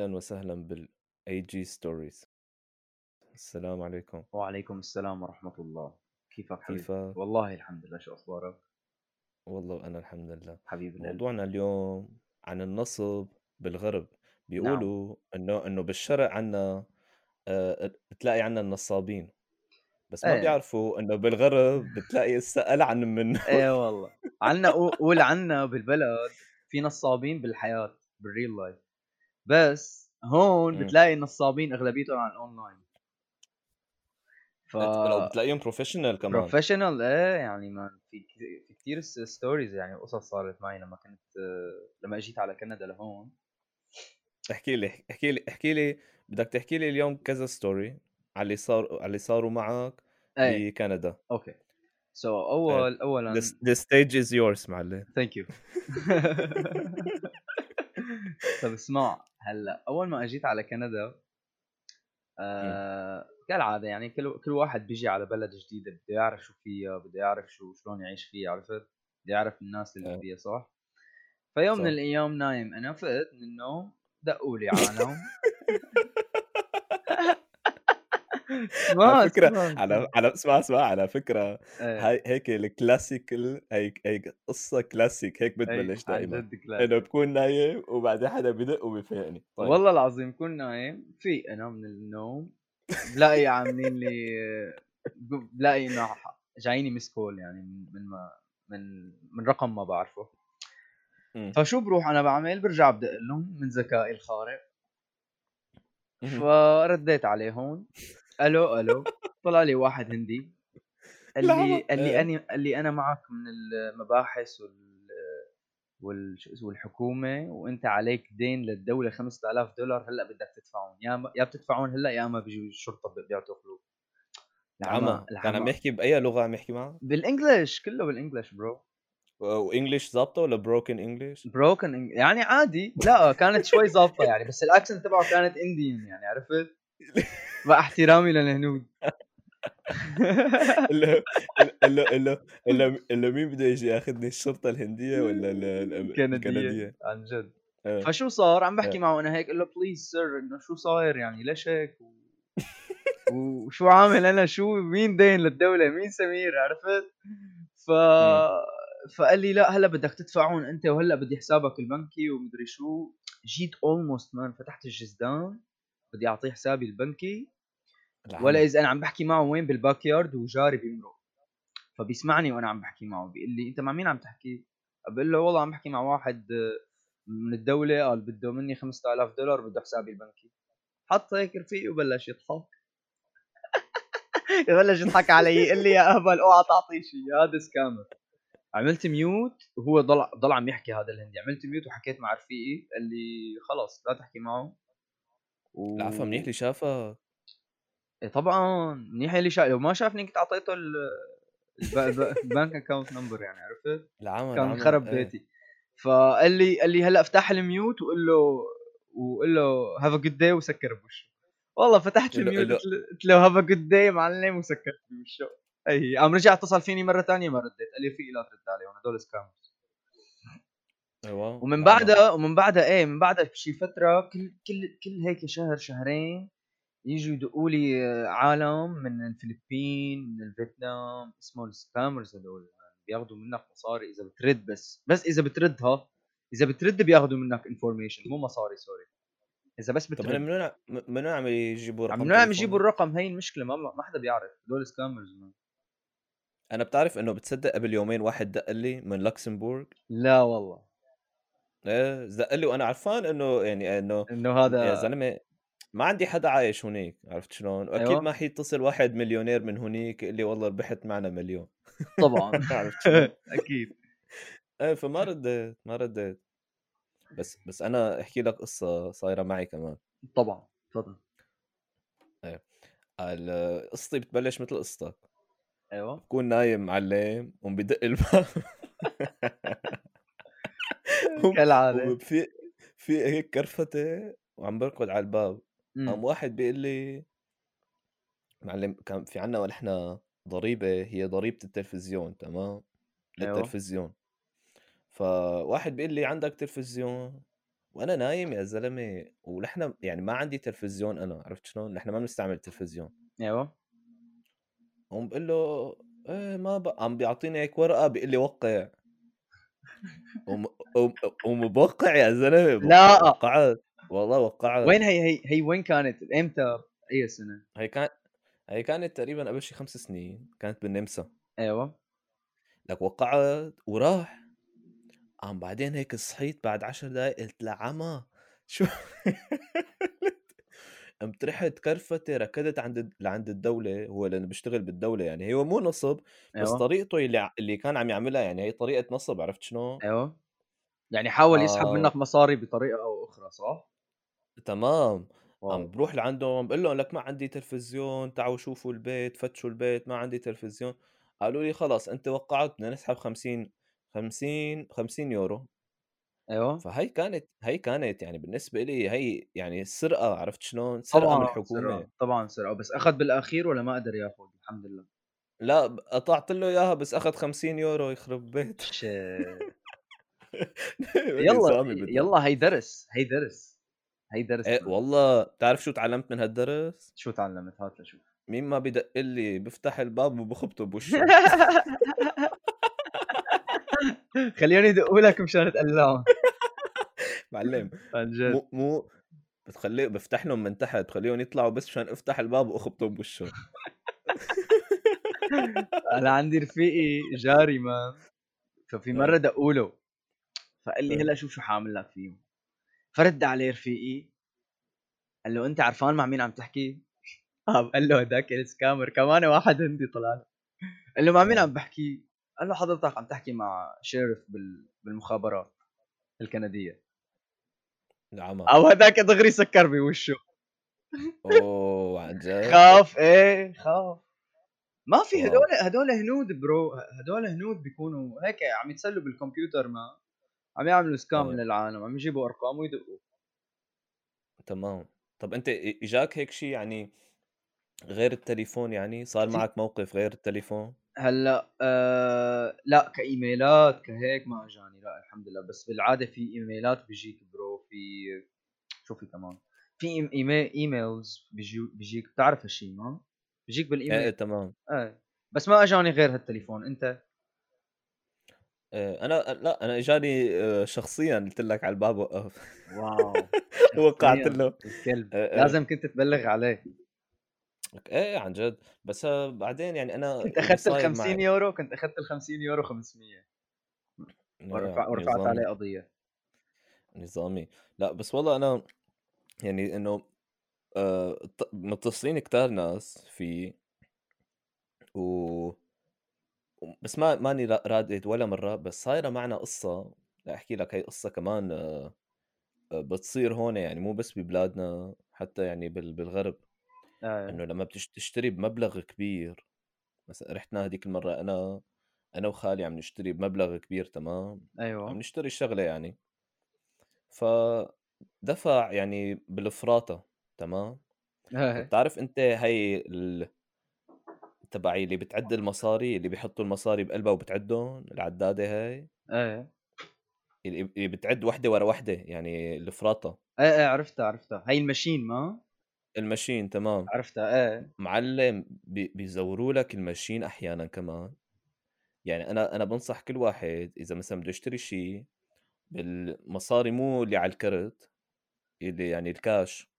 أهلا وسهلا بال IG stories السلام عليكم. وعليكم السلام ورحمة الله. كيفك حبيبي؟ كيفك؟ والله الحمد لله. شو أخبارك؟ والله وأنا الحمد لله. حبيب القلب. موضوعنا اليوم عن النصب بالغرب. نعم. بيقولوا إنه إنه بالشرق عنا آه، بتلاقي عنا النصابين. بس ما إيه. بيعرفوا إنه بالغرب بتلاقي لسه ألعن منه. إيه والله. عنا قول عنا بالبلد في نصابين بالحياة بال real life بس هون مم. بتلاقي النصابين أغلبيتهم على الأونلاين. ف لو بتلاقيهم professional كمان. professional إيه يعني ما في في كثير stories يعني قصص صارت معي لما كنت لما إجيت على كندا لهون. احكي لي احكي لي احكي لي بدك تحكي لي اليوم كذا story على اللي صار على اللي صاروا معك إيه. بكندا. okay. so إيه. اول اولا the, the stage is yours معلم. thank you طب اسمع. هلأ أول ما أجيت على كندا مم. آه كالعادة يعني كل كل واحد بيجي على بلد جديدة بده يعرف شو فيها بده يعرف شو شلون يعيش فيها عرفت؟ بده يعرف الناس اللي إيه فيها صح؟ فيوم من صح. الأيام نايم أنا فقت من النوم دقوا لي عالم على اسمع فكرة اسمع على على اسمع اسمع على فكرة إيه. هاي هيك ال classical هيك هيك قصة كلاسيك هيك بتبلش دائما إنه بكون نايم وبعدين حدا بدق وبيفيقني طيب. والله العظيم كون نايم في أنا من النوم بلاقي عاملين لي بلاقي إنه جايني missed call يعني من ما من من رقم ما بعرفه. مم. فشو بروح؟ أنا بعمل برجع بدق لهم من ذكائي الخارق. مهم. فرديت عليهم. ألو ألو. طلع لي واحد هندي. قال لي قال لي إيه أنا قال لي أنا معك من المباحث وال والحكومة وأنت عليك دين للدولة 5000 دولار هلأ بدك تدفعهم. يا ما يا بتدفعون هلأ يا اما بيجوا الشرطه بيعتقلوك العمى العمى. كان عم يحكي بأي لغة عم يحكي معك؟ بال English كله بال English bro و English ظابطة ولا broken English؟ broken يعني عادي. لا كانت شوي ظابطة يعني بس ال accent تبعه كانت Indian يعني عرفت؟ مع احترامي للهنود. الا الا الا الا الا مين بده يجي ياخذني؟ الشرطة الهندية ولا ال- ال- كنديه الكندية؟ عن جد. إيه فشو صار؟ عم بحكي إيه معه أنا هيك قال له please sir إنه شو صاير يعني؟ ليش هيك؟ وشو عامل أنا؟ شو مين دين للدولة؟ مين سمير؟ عرفت؟ ف. فقال لي لا هلأ بدك تدفعون أنت وهلأ بدي حسابك البنكي ومدري شو. جيت almost مان فتحت الجزدان. بدي أعطيه حسابي البنكي ولا إذا أنا عم بحكي معه وين؟ بال backyard وجاري بيمرق. فبيسمعني وأنا عم بحكي معه بيقول لي أنت مع مين عم تحكي؟ بقول له والله عم بحكي مع واحد من الدولة قال بده مني 5000 دولار بده حسابي البنكي. حط هيك رفيقي وبلش يضحك. بلش يضحك علي يقول لي يا أهبل اوعى تعطيه شيء هذا scammer عملت mute وهو ضل ضل عم يحكي هذا الهندي. عملت mute وحكيت مع رفيقي قال لي خلص لا تحكي معه. و العفو منيح اللي إيه طبعا منيح اللي شاف لو ما شافني كنت أعطيته ال- الب- الب- ال bank account number يعني عرفت؟ العمى كان خرب إيه بيتي. فقال لي قال لي هلأ افتح ال mute وقول له وقول له have a good day وسكر بوشه والله فتحت ال mute قلت له have a good day معلم وسكرت بوشه أي قام رجع اتصل فيني مرة ثانية ما رديت قال لي في لا ترد عليهم هدول scammers أيوه ومن بعدها ومن بعدها إيه من بعدها بشي فترة كل كل كل هيك شهر شهرين يجوا يدقوا لي عالم من الفلبين من الفيتنام اسمه ال scammers هدول. بياخذوا منك مصاري إذا بترد بس بس إذا بتردها إذا بترد بياخذوا منك information مو مصاري sorry إذا بس طب بترد. من وين من وين عم يجيبوا عم رقم نوع عم يجيبوا؟ الرقم؟ هي المشكلة ما ما حدا بيعرف. هدول scammers. أنا بتعرف إنه بتصدق قبل يومين واحد دق لي من لوكسمبورغ؟ لا والله. إيه دق لي وأنا عرفان إنه يعني إنه إنه يا هذا زلمة ما عندي حدا عايش هنيك عرفت شلون؟ وأكيد أيوه. ما حيتصل واحد مليونير من هنيك يقول لي والله ربحت معنا مليون. طبعا. عرفت شلون؟ أكيد. إيه فما رديت ما رديت. بس بس أنا أحكي لك قصة صايرة معي كمان. طبعا تفضل. إيه قصتي بتبلش مثل قصتك. أيوه. بكون نايم معلم وبدق الباب. كالعادة. وفي في هيك كرفتة وعم بركض على الباب. قام امم. واحد بيقول لي معلم كان في عنا ونحن ضريبة هي ضريبة التلفزيون تمام؟ أيوه. للتلفزيون. فواحد بيقول لي عندك تلفزيون؟ وأنا نايم يا زلمة ونحن يعني ما عندي تلفزيون أنا عرفت شلون؟ نحن ما بنستعمل تلفزيون. أيوه. قوم بقول له إيه ما ب... عم بيعطيني هيك ورقة بيقول لي وقع. وم... وم... ومبوقع يا زلمة لا. وقعت والله وقعت. وين هي هي هي وين كانت؟ إمتى؟ اي سنه هي كان هي كانت تقريبا قبل شي خمس سنين كانت بالنمسا. أيوه. لك وقعت وراح. قام بعدين هيك صحيت بعد عشر دقايق قلت لعمى شو؟ قمت رحت كرفتي ركضت عند لعند الدولة هو لأنه بيشتغل بالدولة يعني هو مو نصب بس أيوه. طريقته اللي اللي كان عم يعملها يعني هي طريقة نصب عرفت شلون؟ أيوه. يعني حاول يسحب آه. منك مصاري بطريقة أو أخرى صح؟ تمام. عم بروح لعندهم بقول لهم لك ما عندي تلفزيون تعالوا شوفوا البيت فتشوا البيت ما عندي تلفزيون. قالوا لي خلاص أنت وقعت بدنا نسحب 50 50 50 يورو. أيوه. فهي كانت هي كانت يعني بالنسبة لي هي يعني سرقة عرفت شلون؟ سرقة من طبعا الحكومة. سرقه طبعا سرقة. بس أخذ بالأخير ولا ما قدر ياخذ الحمد لله. لا قطعت له إياها بس أخذ 50 يورو يخرب بيت يلا يلا هي درس هي درس هي درس إيه. والله بتعرف شو تعلمت من هالدرس؟ شو تعلمت؟ هات لشوف مين ما بدق لي بفتح الباب وبخبطه بوشه خليهم يدقوا لك مشان تقلعهم معلم. عن جد. مو مو بتخليه بفتح لهم من تحت بخليهم يطلعوا بس مشان افتح الباب واخبطهم بوشه أنا عندي رفيقي جاري مان ففي مرة دقوا له فقال لي إيه. هلا شوف شو حاعمل لك فيهم؟ فرد عليه رفيقي. قال له أنت عرفان مع مين عم تحكي؟ قام قال له هداك ال scammer. كمان واحد هندي طلع له. قال له مع مين عم بحكي؟ قال له حضرتك عم تحكي مع sheriff بال... بالمخابرات الكندية. العمى أو هداك دغري سكر بوشه أوه عن جد؟ خاف إيه خاف. ما في. هدول هدول هنود bro هدول هنود بيكونوا هيك عم يتسلوا بالكمبيوتر ما عم يعملوا scam. للعالم عم يجيبوا أرقام ويدقوا. تمام. طب أنت إجاك هيك شيء يعني غير التليفون يعني؟ صار معك موقف غير التليفون؟ هلأ آه لا كإيميلات كهيك ما أجاني. لا الحمد لله. بس بالعادة في إيميلات بيجيك bro في شو في كمان؟ في. emails بيجي... بيجيك. بتعرف هالشيء ما؟ بيجيك إيه بالايميل تمام. إيه. بس ما أجاني غير هالتليفون. أنت؟ إيه أنا لا أنا إجاني آه، شخصيا قلت لك على الباب وقف. واو. وقعت له. الكلب. إيه. لازم كنت تبلغ عليه. إيه عن جد. بس بعدين يعني أنا كنت اخذت ال صاير 50 معي- يورو كنت اخذت ال 50 يورو 500 إيه، ورفع ورفعت. عليه قضية. نظامي. لا بس والله أنا يعني إنه آه، متصلين كتار ناس في و بس ما ماني را- رادد ولا مرة. بس صايرة معنا قصة أحكي لك هي قصة كمان آه، آه، بتصير هون يعني مو بس ببلادنا حتى يعني بال- بالغرب. آه. إنه لما بتش- تشتري بمبلغ كبير مثلا رحنا هذيك المره أنا أنا وخالي عم نشتري بمبلغ كبير تمام؟ عم أيوه. نشتري الشغله يعني. فدفع يعني بالفراطه تمام. بتعرف أنت هي ال... تبعي اللي بتعد المصاري اللي بيحطوا المصاري بقلبها وبتعدهم العدادة هاي؟ إيه اللي اللي بتعد وحدة ورا وحدة يعني الفراطه إيه إيه عرفتها عرفتها. هي الماشين ما؟ الماشين تمام. عرفتها إيه معلم بي- بيزوروا لك الماشين أحيانا كمان. يعني أنا أنا بنصح كل واحد إذا مثلا بده يشتري شيء بالمصاري مو اللي على الكرت اللي يعني الكاش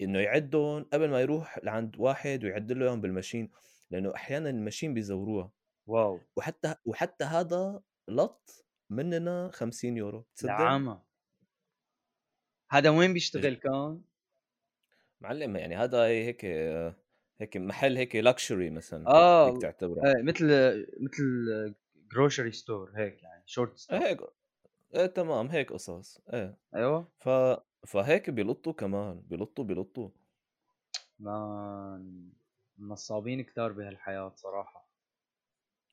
إنه يعدهم قبل ما يروح لعند واحد ويعد له اياهم بال machine لأنه أحيانا ال machine بيزوروها. wow. وحتى وحتى هذا لط مننا 50 يورو تصدق؟ هذا وين بيشتغل كان؟ معلم يعني هذا هيك هيك محل هيك luxury مثلا آه، فيك تعتبره. إيه مثل مثل grocery store هيك يعني short store هيك إيه تمام هيك قصص إيه. أيوه. ف فهيك بيلطوا كمان بيلطوا بيلطوا. مان نصابين كتار بهالحياة صراحة.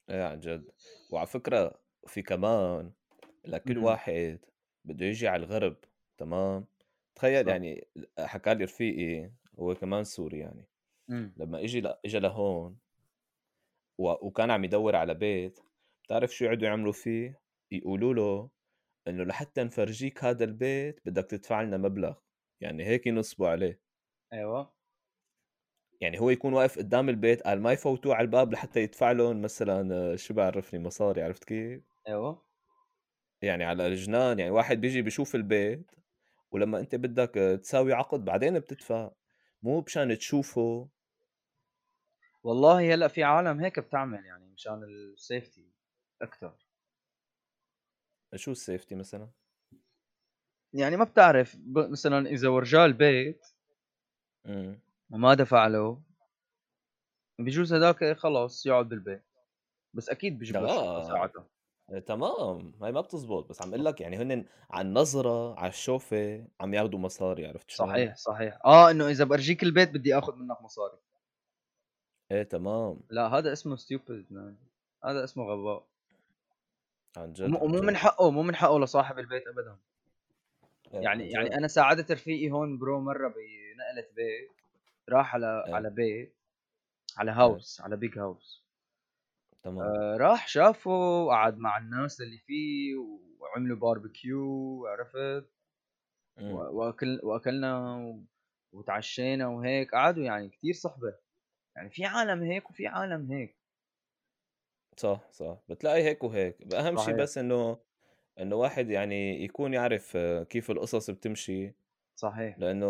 إيه عن جد. وعلى فكرة في كمان لكل. واحد بده يجي على الغرب تمام؟ تخيل. يعني حكى لي رفيقي هو كمان سوري يعني إمم. لما إجي ل... اجى لهون و... وكان عم يدور على بيت بتعرف شو يقعدوا يعملوا فيه؟ يقولوا له إنه لحتى نفرجيك هذا البيت بدك تدفع لنا مبلغ يعني هيك ينصبوا عليه. أيوه. يعني هو يكون واقف قدام البيت قال ما يفوتوه على الباب لحتى يدفع لهم مثلا آه، شو بعرفني مصاري عرفت كيف؟ أيوه. يعني على الجنان يعني واحد بيجي بيشوف البيت ولما أنت بدك تساوي عقد بعدين بتدفع مو مشان تشوفه. والله هلأ في عالم هيك بتعمل يعني مشان السيفتي أكثر شو السيفتي مثلا؟ يعني ما بتعرف مثلا إذا ورجاه البيت وما دفع له بجوز هذاك خلص يقعد بالبيت بس أكيد بيجيب له ساعتها تمام هاي ما بتزبط بس عم أقول لك يعني هن على النظرة على الشوفة عم ياخذوا مصاري عرفت شلون؟ صحيح صحيح. آه إنه إذا برجيك البيت بدي اخذ منك مصاري إيه تمام. لا هذا اسمه stupid man هذا اسمه غباء. عن جد ومو من حقه مو من حقه لصاحب البيت ابدا. إيه يعني يعني أنا ساعدت رفيقي هون bro مرة بنقله بيت راح على إيه. على بيت على هاوس على بيج هاوس تمام. آه راح شافه وقعد مع الناس اللي فيه وعملوا باربيكيو عرفت إمم. واكل وأكلنا وتعشينا وهيك. قعدوا يعني كثير صحبة. يعني في عالم هيك وفي عالم هيك. صح صح. بتلاقي هيك وهيك. اهم شيء بس إنه إنه واحد يعني يكون يعرف كيف القصص بتمشي. صحيح. لأنه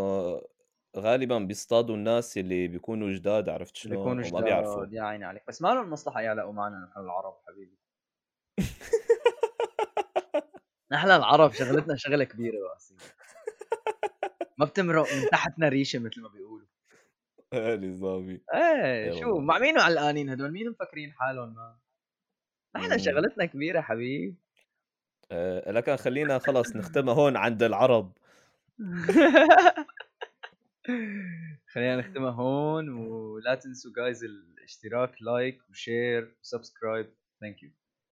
غالبا بيصطادوا الناس اللي بيكونوا جداد عرفت شلون؟ بيكونوا جداد بيعرفوا. يا عيني عليك. بس ما لهم مصلحة يعلقوا معنا نحن العرب حبيبي. نحن العرب شغلتنا شغلة كبيرة واسية. ما بتمرق من تحتنا ريشة مثل ما بيقولوا. إيه نظامي إيه شو مع مين علقانين هدول؟ مين مفكرين حالهم؟ ما نحن شغلتنا كبيرة حبيبي. آه لكن خلينا خلص نختمها هون عند العرب. خلينا نختمها هون ولا تنسوا guys الاشتراك like و share و subscribe thank you